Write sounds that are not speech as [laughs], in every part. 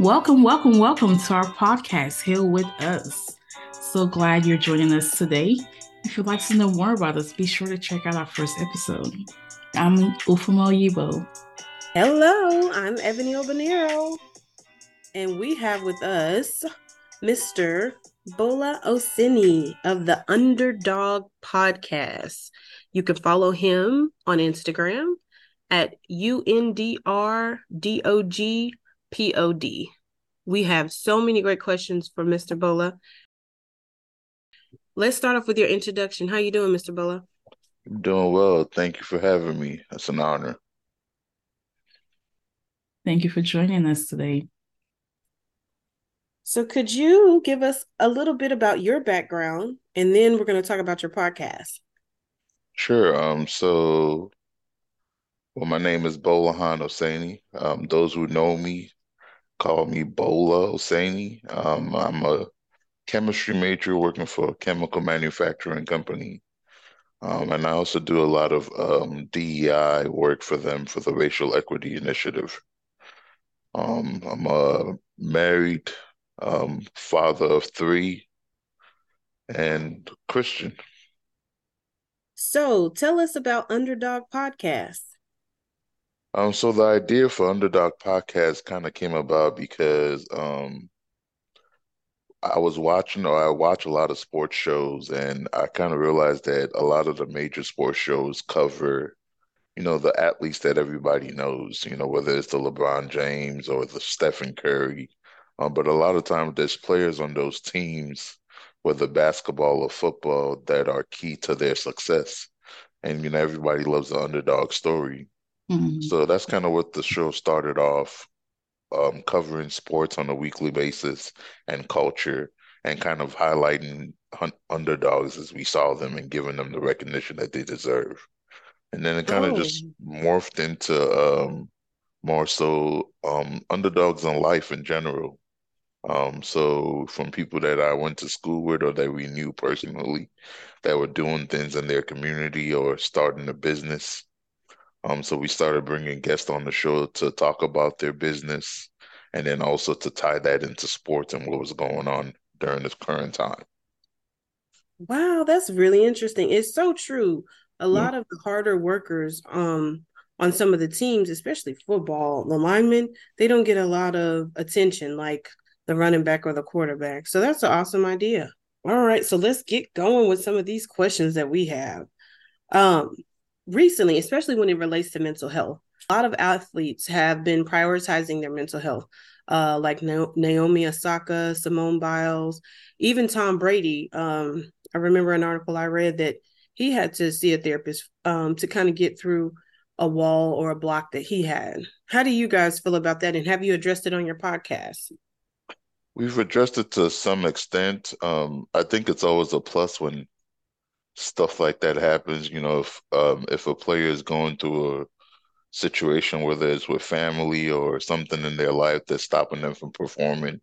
Welcome, welcome, welcome to our podcast, Heal with Us. So glad you're joining us today. If you'd like to know more about us, be sure to check out our first episode. I'm Ufuoma Yibo. Hello, I'm Eboni Obanero. And we have with us Mr. Bola Oseni of the Underdog Podcast. You can follow him on Instagram at UNDRDOG POD. We have so many great questions for Mr. Bola. Let's start off with your introduction. How you doing, Mr. Bola? I'm doing well. Thank you for having me. It's an honor. Thank you for joining us today. So, could you give us a little bit about your background, and then we're going to talk about your podcast? Sure. Um. So, well, my name is Gbolahan Oseni. Um, those who know me call me Bola Oseni. Um, I'm a chemistry major working for a chemical manufacturing company. Um, and I also do a lot of um, DEI work for them for the Racial Equity Initiative. Um, I'm a married um, father of three and Christian. So tell us about Underdog Podcast. Um, so the idea for Underdog Podcast kind of came about because um, I was watching, or I watch a lot of sports shows, and I kind of realized that a lot of the major sports shows cover, you know, the athletes that everybody knows, you know, whether it's the LeBron James or the Stephen Curry. Um, but a lot of times there's players on those teams, whether basketball or football, that are key to their success. And, you know, everybody loves the underdog story. Mm-hmm. So that's kind of what the show started off, um, covering sports on a weekly basis and culture, and kind of highlighting hun- underdogs as we saw them and giving them the recognition that they deserve. And then it kind of oh. just morphed into um, more so um, underdogs in life in general. Um, so from people that I went to school with or that we knew personally that were doing things in their community or starting a business um, so we started bringing guests on the show to talk about their business and then also to tie that into sports and what was going on during this current time. Wow, that's really interesting. It's so true. A lot of the harder workers um on some of the teams, especially football, the linemen, they don't get a lot of attention like the running back or the quarterback. So that's an awesome idea. All right, so let's get going with some of these questions that we have. Um, recently, especially when it relates to mental health, a lot of athletes have been prioritizing their mental health, uh, like Naomi Osaka, Simone Biles, even Tom Brady. Um, I remember an article I read that he had to see a therapist um, to kind of get through a wall or a block that he had. How do you guys feel about that? And have you addressed it on your podcast? We've addressed it to some extent. Um, I think it's always a plus when stuff like that happens. You know, if um, if a player is going through a situation, whether it's with family or something in their life that's stopping them from performing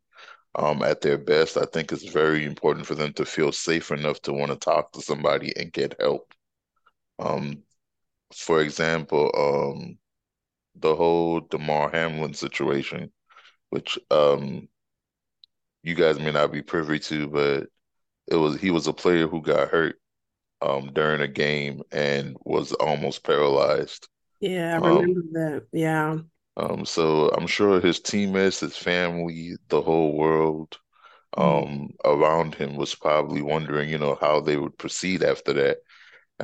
um, at their best, I think it's very important for them to feel safe enough to want to talk to somebody and get help. Um, for example, um, the whole Damar Hamlin situation, which um, you guys may not be privy to, but it was he was a player who got hurt um, during a game and was almost paralyzed. Yeah, I um, remember um, that. Yeah. Um, so I'm sure his teammates, his family, the whole world mm-hmm. um, mm-hmm. around him was probably wondering, you know, how they would proceed after that.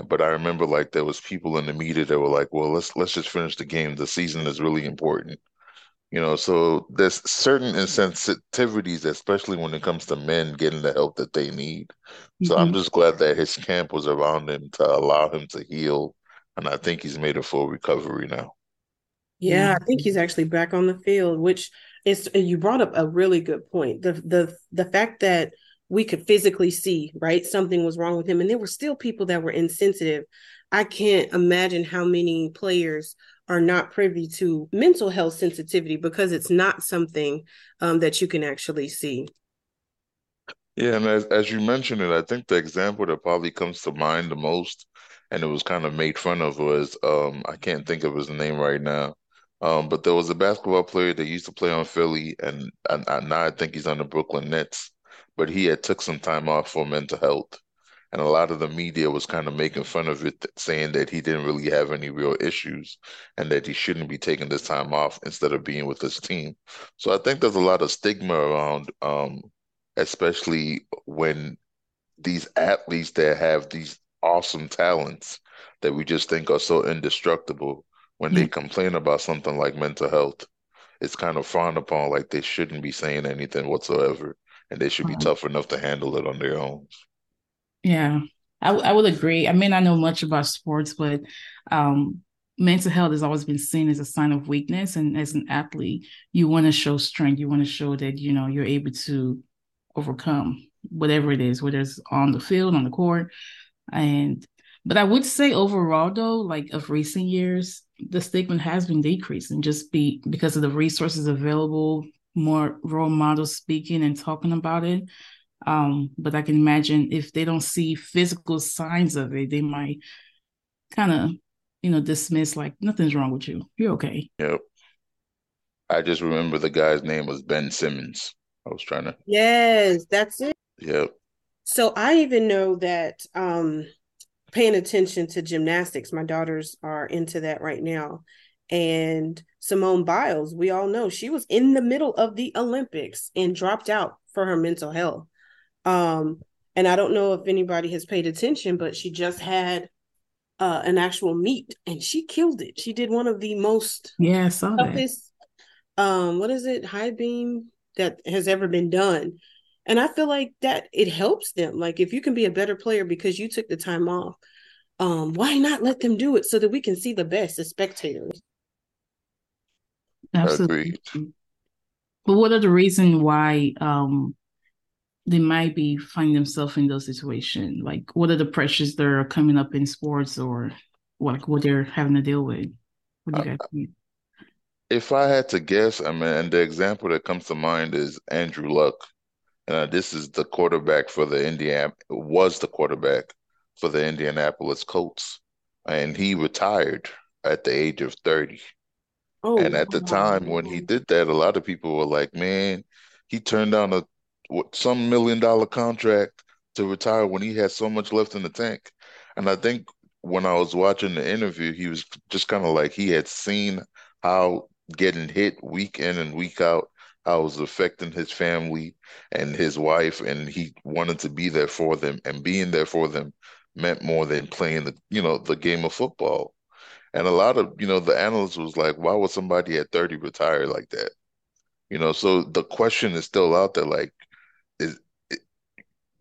But I remember like there was people in the media that were like, "Well, let's let's just finish the game. The season is really important." You know, so there's certain insensitivities, especially when it comes to men getting the help that they need. So mm-hmm. I'm just glad that his camp was around him to allow him to heal. And I think he's made a full recovery now. Yeah, I think he's actually back on the field, which is you brought up a really good point. The the the fact that we could physically see, right? Something was wrong with him. And there were still people that were insensitive. I can't imagine how many players are not privy to mental health sensitivity because it's not something um, that you can actually see. Yeah, and as, as you mentioned it, I think the example that probably comes to mind the most, and it was kind of made fun of, was um, I can't think of his name right now, Um, but there was a basketball player that used to play on Philly, and, and, and now I think he's on the Brooklyn Nets. But he had took some time off for mental health, and a lot of the media was kind of making fun of it, saying that he didn't really have any real issues, and that he shouldn't be taking this time off instead of being with his team. So I think there's a lot of stigma around, um, especially when these athletes that have these awesome talents that we just think are so indestructible when they complain about something like mental health, it's kind of frowned upon, like they shouldn't be saying anything whatsoever, and they should be tough enough to handle it on their own. Yeah, I, I would agree. I may not know much about sports, but um, mental health has always been seen as a sign of weakness. And as an athlete, you want to show strength. You want to show that you know you're able to overcome whatever it is, whether it's on the field, on the court, and but I would say overall, though, like of recent years, the stigma has been decreasing just be because of the resources available, more role models speaking and talking about it. Um, but I can imagine if they don't see physical signs of it, they might kind of, you know, dismiss like nothing's wrong with you. You're okay. Yep. I just remember the guy's name was Ben Simmons. I was trying to. Yes, that's it. Yep. So I even know that um paying attention to gymnastics. My daughters are into that right now. And Simone Biles, we all know she was in the middle of the Olympics and dropped out for her mental health. Um, and I don't know if anybody has paid attention, but she just had uh, an actual meet and she killed it. She did one of the most yeah, I saw toughest, that. um, what is it, high beam that has ever been done. And I feel like that it helps them. Like if you can be a better player because you took the time off, um, why not let them do it so that we can see the best as spectators? Absolutely. Agreed. But what are the reasons why um they might be finding themselves in those situations? Like what are the pressures that are coming up in sports or like what they're having to deal with? What do you guys think? If I had to guess, I mean, the example that comes to mind is Andrew Luck. Uh, this is the quarterback for the Indiana was the quarterback for the Indianapolis Colts, and he retired at the age of thirty. Oh, and at the time when he did that, a lot of people were like, "Man, he turned down a what, some million dollar contract to retire when he had so much left in the tank." And I think when I was watching the interview, he was just kind of like he had seen how getting hit week in and week out how it was affecting his family and his wife, and he wanted to be there for them. And being there for them meant more than playing the you know the game of football. And a lot of you know the analysts was like, why would somebody at thirty retire like that? You know, so the question is still out there, like, is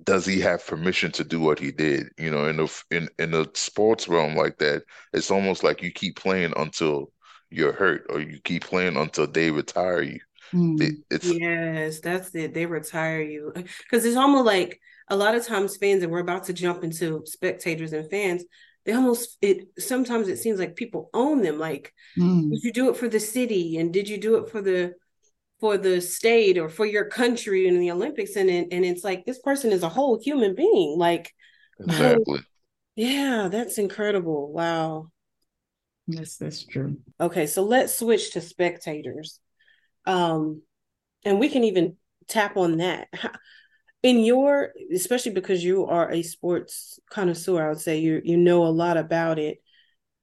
does he have permission to do what he did? You know, in the in in the sports realm like that, it's almost like you keep playing until you're hurt, or you keep playing until they retire you. Mm. It's yes, that's it. They retire you [laughs] because it's almost like a lot of times fans, and we're about to jump into spectators and fans. They almost it sometimes it seems like people own them. Like, mm. did you do it for the city, and did you do it for the for the state or for your country in the Olympics? And and it's like this person is a whole human being. Like, exactly. yeah, that's incredible. Wow. Yes, that's true. Okay, so let's switch to spectators. Um, and we can even tap on that. In your, especially because you are a sports connoisseur, I would say you you know a lot about it.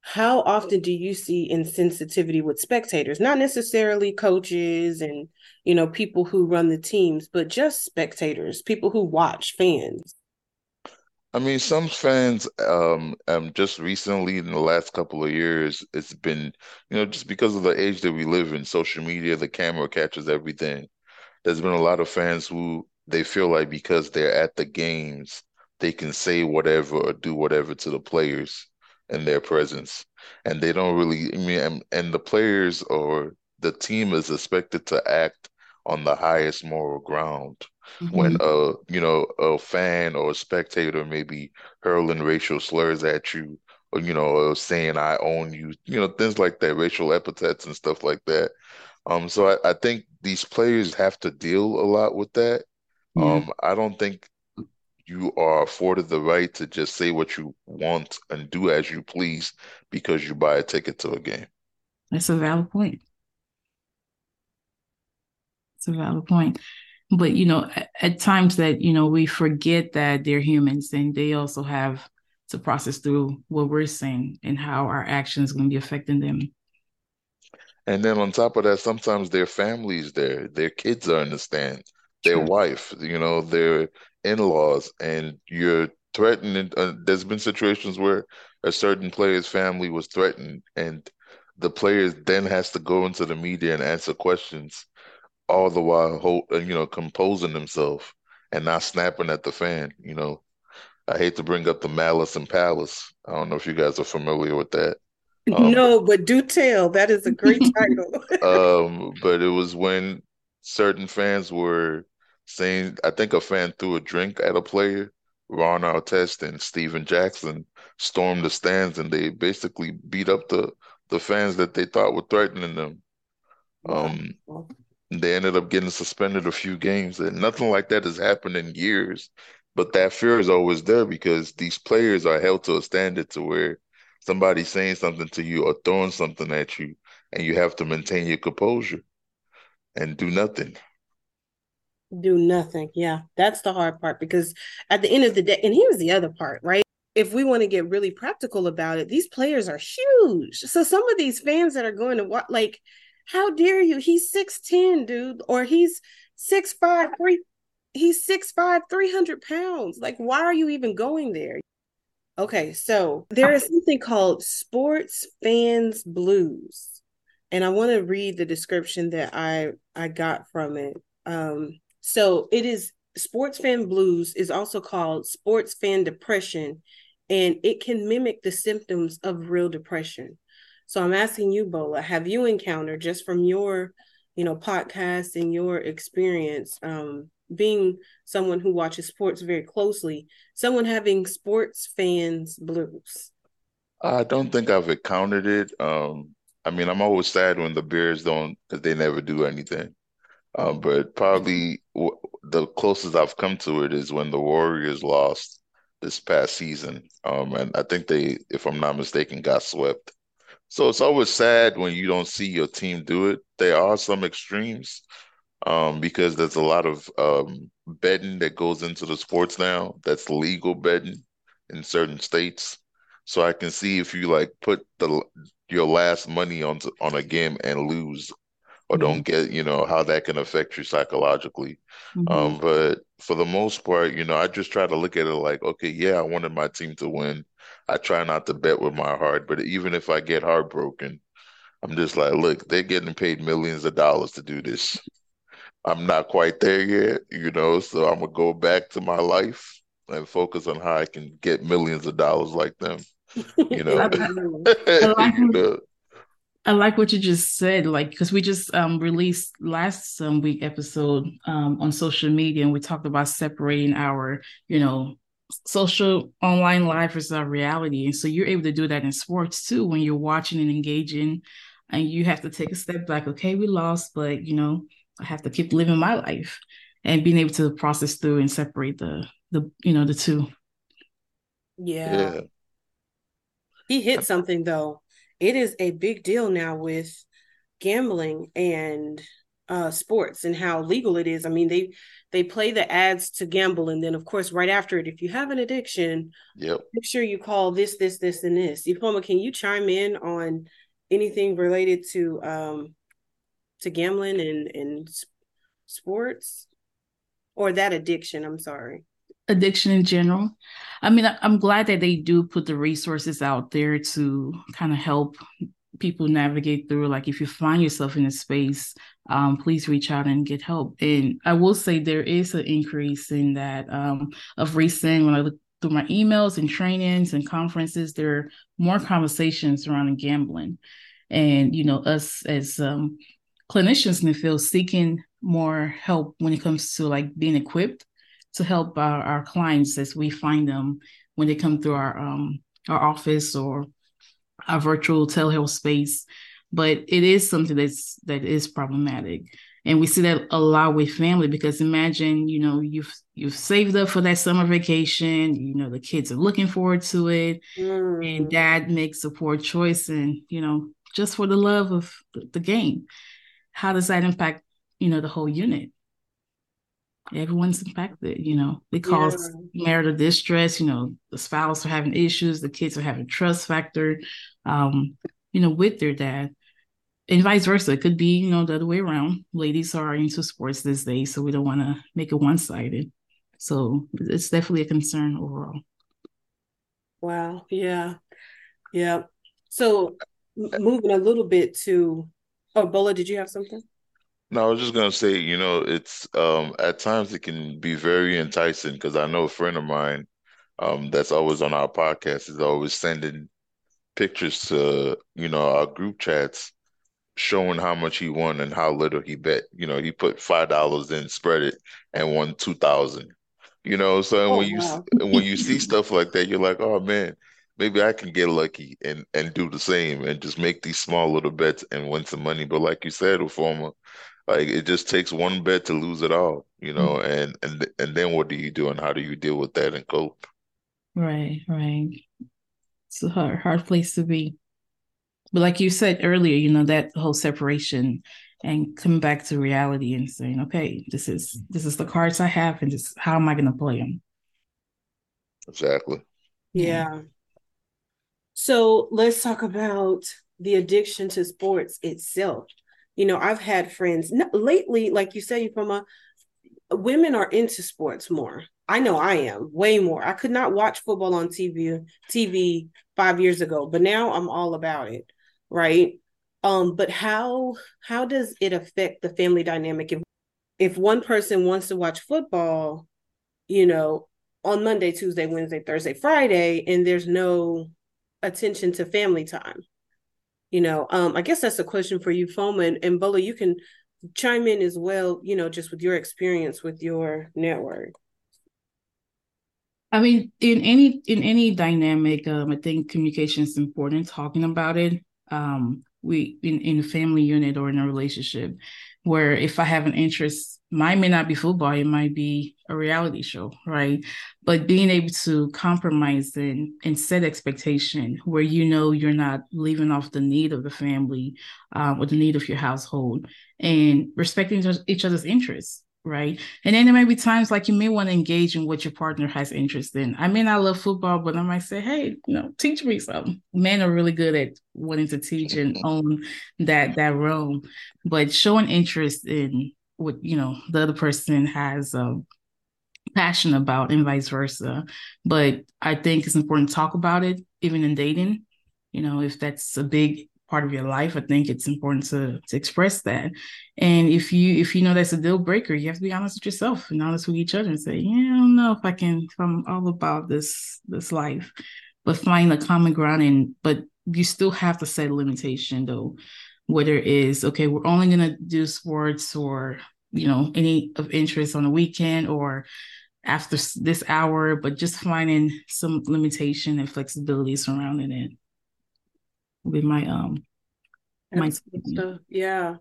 How often do you see insensitivity with spectators? Not necessarily coaches and you know people who run the teams, but just spectators, people who watch, fans. I mean, some fans, um, um, just recently in the last couple of years, it's been, you know, just because of the age that we live in, social media, the camera catches everything. There's been a lot of fans who they feel like because they're at the games, they can say whatever or do whatever to the players in their presence, and they don't really. I mean, and, and the players or the team is expected to act on the highest moral ground mm-hmm. when a you know a fan or a spectator may be hurling racial slurs at you or you know saying I own you you know things like that racial epithets and stuff like that um so I, I think these players have to deal a lot with that yeah. um I don't think you are afforded the right to just say what you want and do as you please because you buy a ticket to a game That's a valid point. It's a valid point. But you know, at, at times that you know we forget that they're humans and they also have to process through what we're saying and how our actions going to be affecting them. And then on top of that, sometimes their families there, their kids are in the stand, their True. wife, you know, their in-laws, and you're threatening. Uh, there's been situations where a certain player's family was threatened, and the player then has to go into the media and answer questions, all the while, hold, uh, you know, composing himself and not snapping at the fan. You know, I hate to bring up the Malice in Palace. I don't know if you guys are familiar with that. Um, no, but do tell. That is a great [laughs] title. [laughs] um, but it was when certain fans were saying, I think a fan threw a drink at a player, Ron Artest and Stephen Jackson stormed the stands and they basically beat up the the fans that they thought were threatening them. Um, they ended up getting suspended a few games, and nothing like that has happened in years. But that fear is always there because these players are held to a standard to where somebody's saying something to you or throwing something at you, and you have to maintain your composure and do nothing. Do nothing. Yeah, that's the hard part because at the end of the day, and here's the other part, right? If we want to get really practical about it, these players are huge. So some of these fans that are going to watch, like, how dare you? He's 6'10, dude, or he's 6'5, 3, he's 6'5, 300 pounds. Like, why are you even going there? Okay, so there is something called Sports Fans Blues. And I want to read the description that I I got from it. Um, so it is sports fan blues is also called sports fan depression, and it can mimic the symptoms of real depression. So I'm asking you, Bola, have you encountered just from your, you know, podcast and your experience, um, being someone who watches sports very closely, someone having sports fans blues? I don't think I've encountered it. Um, I mean, I'm always sad when the Bears don't, because they never do anything. Um, but probably w- the closest I've come to it is when the Warriors lost this past season. Um, and I think they, if I'm not mistaken, got swept. So it's always sad when you don't see your team do it. There are some extremes, um, because there's a lot of um, betting that goes into the sports now that's legal betting in certain states. So I can see if you like put the your last money on on a game and lose or mm-hmm. don't get, you know, how that can affect you psychologically. Mm-hmm. Um, but for the most part, you know, I just try to look at it like, okay, yeah, I wanted my team to win. I try not to bet with my heart, but even if I get heartbroken, I'm just like, look, they're getting paid millions of dollars to do this. I'm not quite there yet, you know, so I'm gonna go back to my life and focus on how I can get millions of dollars like them. You [laughs] know, [laughs] you know? I like what you just said, like because we just um, released last um, week episode um, on social media, and we talked about separating our, you know, social online life versus our reality, and so you're able to do that in sports too when you're watching and engaging, and you have to take a step back. Okay, we lost, but you know I have to keep living my life and being able to process through and separate the the you know the two. Yeah. yeah. He hit something though. It is a big deal now with gambling and uh sports and how legal it is. I mean, they they play the ads to gamble and then of course right after it if you have an addiction, yep. make sure you call this this this and this. Ufuoma, can you chime in on anything related to um to gambling and and sports or that addiction i'm sorry addiction in general. I mean i'm glad that they do put the resources out there to kind of help people navigate through like if you find yourself in a space um, please reach out and get help. And i will say there is an increase in that um, of recent when i look through my emails and trainings and conferences there are more conversations around gambling. And you know us as um, clinicians in the field seeking more help when it comes to like being equipped to help our, our clients as we find them when they come through our um our office or our virtual telehealth space but it is something that's that is problematic and we see that a lot with family because imagine you know you've you've saved up for that summer vacation you know the kids are looking forward to it mm. and dad makes a poor choice and you know just for the love of the game. How does that impact, you know, the whole unit? Everyone's impacted, you know, it causes yeah. marital distress, you know, the spouse are having issues, the kids are having trust factor, um, you know, with their dad. And vice versa. It could be, you know, the other way around. Ladies are into sports this day, so we don't want to make it one sided. So it's definitely a concern overall. Wow. Yeah. Yeah. So moving a little bit to oh Bola, did you have something? No, I was just gonna say, you know, it's um at times it can be very enticing because I know a friend of mine um that's always on our podcast is always sending pictures to, you know, our group chats showing how much he won and how little he bet. You know, he put five dollars in, spread it, and won two thousand. You know, so oh, when you when you see stuff like that, you're like, oh man, maybe I can get lucky and and do the same and just make these small little bets and win some money. But like you said, former, like it just takes one bet to lose it all, you know. Mm-hmm. And and and then what do you do and how do you deal with that and cope? Right, right. It's a hard hard place to be. But like you said earlier, you know that whole separation and coming back to reality and saying, okay, this is this is the cards I have, and just how am I going to play them? Exactly. Yeah. So let's talk about the addiction to sports itself. You know, I've had friends lately, like you said, from a women are into sports more. I know I am way more. I could not watch football on TV TV five years ago, but now I'm all about it, right? Um, but how how does it affect the family dynamic if if one person wants to watch football, you know, on Monday, Tuesday, Wednesday, Thursday, Friday, and there's no attention to family time. You know, um, I guess that's a question for you, Ufuoma and, and Bola. You can chime in as well. You know, just with your experience with your network. I mean, in any in any dynamic, um, I think communication is important. Talking about it, um, we in in a family unit or in a relationship, where if I have an interest mine may not be football it might be a reality show right? But being able to compromise and, and set expectation where you know you're not leaving off the need of the family uh, or the need of your household and respecting each other's interests right? And then there may be times like you may want to engage in what your partner has interest in. I may not love football but i might say hey you know teach me something. Men are really good at wanting to teach and own that that realm but showing interest in what you know the other person has um passion about and vice versa. But i think it's important to talk about it even in dating you know if that's a big part of your life i think it's important to to express that. And if you if you know that's a deal breaker you have to be honest with yourself and honest with each other and say yeah i don't know if i can if i'm all about this this life. But find a common ground and but you still have to set a limitation though. Whether it is okay we're only going to do sports or you know any of interest on the weekend or after this hour but just finding some limitation and flexibility surrounding it with my um my stuff. Yeah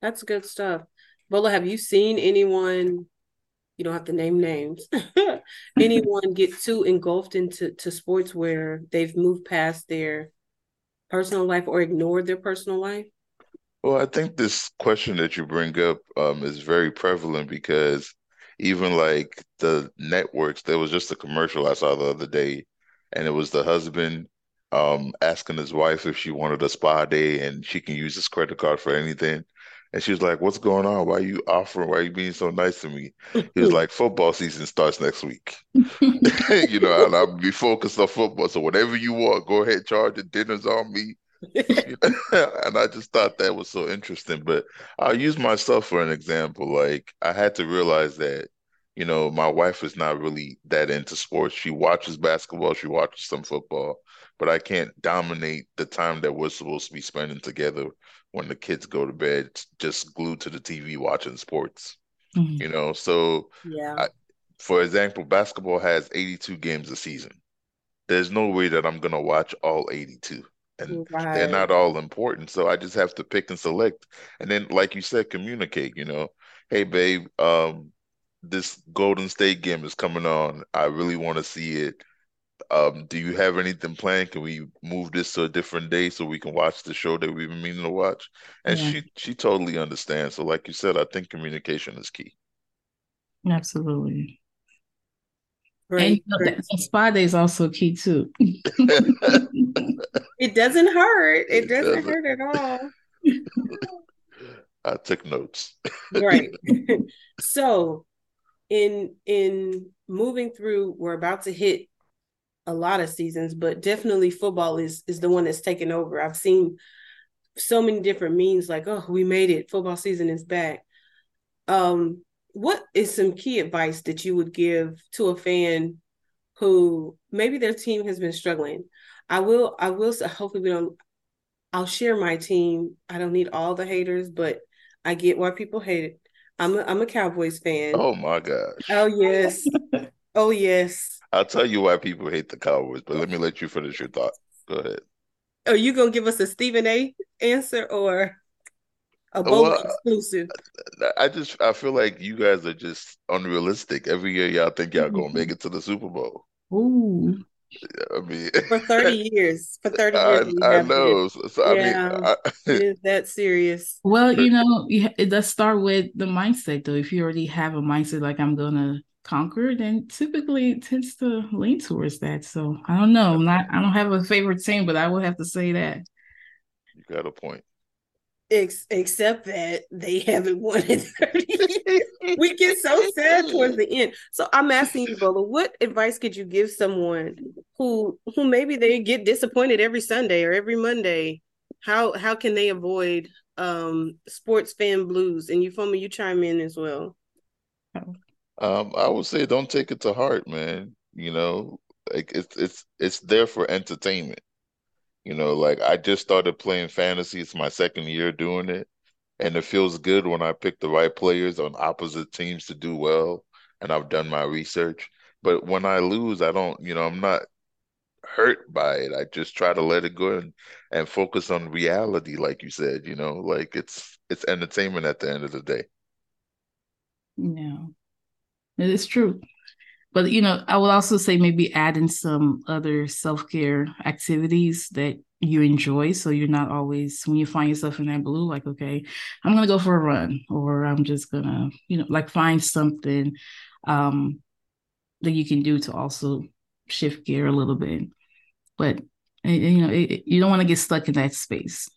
that's good stuff. Bola have you seen anyone you don't have to name names [laughs] anyone get too engulfed into to sports where they've moved past their personal life or ignored their personal life? Well, I think this question that you bring up um, is very prevalent because even like the networks, there was just a commercial I saw the other day, and it was the husband um, asking his wife if she wanted a spa day and she can use his credit card for anything. And she was like, What's going on? Why are you offering? Why are you being so nice to me? He was [laughs] like, Football season starts next week. [laughs] you know, and I'll be focused on football. So whatever you want, go ahead, charge the Dinner's on me. [laughs] and I just thought that was so interesting. But I'll use myself for an example. Like I had to realize that, you know, my wife is not really that into sports. She watches basketball, she watches some football, but I can't dominate the time that we're supposed to be spending together when the kids go to bed, just glued to the TV watching sports. Mm-hmm. You know, so yeah. I, for example, basketball has 82 games a season. There's no way that I'm gonna watch all 82 and right. they're not all important. So I just have to pick and select. And then, like you said, communicate, you know, hey, babe, um, this Golden State game is coming on. I really want to see it. Um, do you have anything planned? Can we move this to a different day so we can watch the show that we've been meaning to watch? And Yeah. she she totally understands. So, like you said, I think communication is key. Absolutely. And Great. you know, great. that, that spa day is also key too. [laughs] It doesn't hurt. It It doesn't doesn't. hurt at all. [laughs] I took notes. Right. [laughs] so in in moving through, we're about to hit a lot of seasons, but definitely football is is the one that's taken over. I've seen so many different memes like, oh, we made it. Football season is back. Um, what is some key advice that you would give to a fan who maybe their team has been struggling? I will I will say hopefully we don't I'll share my team. I don't need all the haters, but I get why people hate it. I'm a, I'm a Cowboys fan. Oh my gosh. Oh yes. [laughs] Oh yes. I'll tell you why people hate the Cowboys, but let me let you finish your thought. Go ahead. Are you gonna give us a Stephen A answer or a bowl Well, exclusive? I just I feel like you guys are just unrealistic. Every year y'all think y'all gonna make mm-hmm. it to the Super Bowl. Ooh. I mean, For 30 [laughs] years. For 30 I, years. we I know. So, so, I mean, I, It [laughs] is that serious. Well, you know, you ha- it does start with the mindset, though. If you already have a mindset like I'm gonna conquer, and typically it tends to lean towards that. So I don't know. I'm not. I don't have a favorite team, but I will have to say that. you got a point. Ex- except that they haven't won in 30 years. We get so sad towards the end. So I'm asking you, Bola, what advice could you give someone who who maybe they get disappointed every Sunday or every Monday? How how can they avoid um sports fan blues? And you, me, you chime in as well. Um, I would say don't take it to heart, man. You know, like it's it's it's there for entertainment. You know, like I just started playing fantasy. It's my second year doing it, and it feels good when I pick the right players on opposite teams to do well, and I've done my research. But when I lose, I don't, you know, I'm not hurt by it. I just try to let it go and, and focus on reality, like you said, you know, like it's it's entertainment at the end of the day. Yeah, it is true. But you know, I would also say maybe add in some other self-care activities that you enjoy, so you're not always when you find yourself in that blue, like, okay, I'm gonna go for a run, or I'm just gonna, you know, like find something um that you can do to also shift gear a little bit. But eh, you know, it- you don't want to get stuck in that space.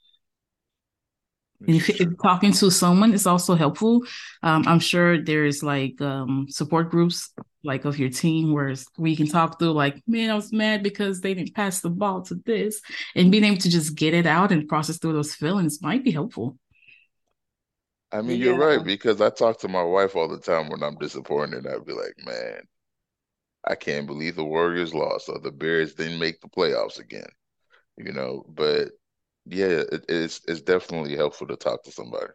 And if, if talking to someone is also helpful, um, I'm sure there's like um, support groups like of your team where we can talk through like, man, I was mad because they didn't pass the ball to this, and being able to just get it out and process through those feelings might be helpful. I mean, you're Yeah. right because I talk to my wife all the time when I'm disappointed. I'd be like, man, I can't believe the Warriors lost or the Bears didn't make the playoffs again, you know. But yeah, it, it's it's definitely helpful to talk to somebody.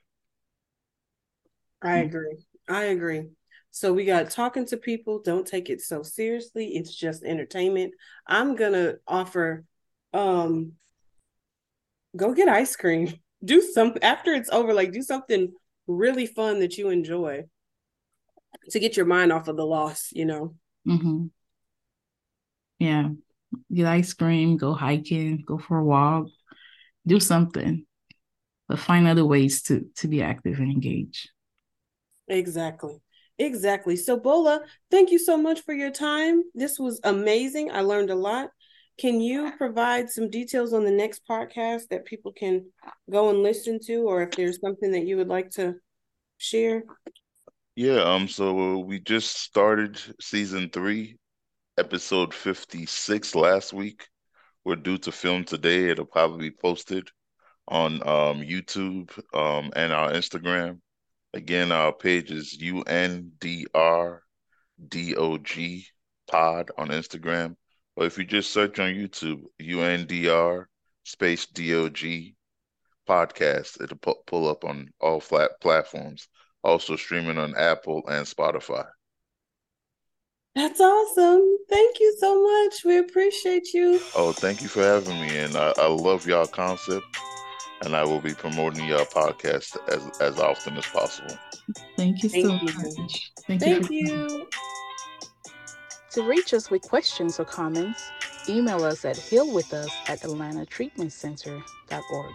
I agree. I agree. So we got talking to people. Don't take it so seriously. It's just entertainment. I'm gonna offer um go get ice cream. [laughs] Do something after it's over, like do something really fun that you enjoy to get your mind off of the loss, you know. hmm Yeah, get ice cream, go hiking, go for a walk, do something, but find other ways to to be active and engage. Exactly. Exactly. So Bola, thank you so much for your time. This was amazing. I learned a lot. Can you provide some details on the next podcast that people can go and listen to, or if there's something that you would like to share? Yeah, um, so we just started season three, episode 56 last week. We're due to film today. It'll probably be posted on um YouTube um and our Instagram. Again, our page is UNDR DOG pod on Instagram. Or if you just search on YouTube, UNDR space DOG podcast, it'll pu- pull up on all flat platforms. Also streaming on Apple and Spotify. That's awesome. Thank you so much. We appreciate you. Oh, thank you for having me, and I, I love y'all concept, and I will be promoting y'all podcast as as often as possible. Thank you Thank so you. much. Thank, Thank you. you. to reach us with questions or comments, email us at healwithus at atlantatreatmentcenter.org.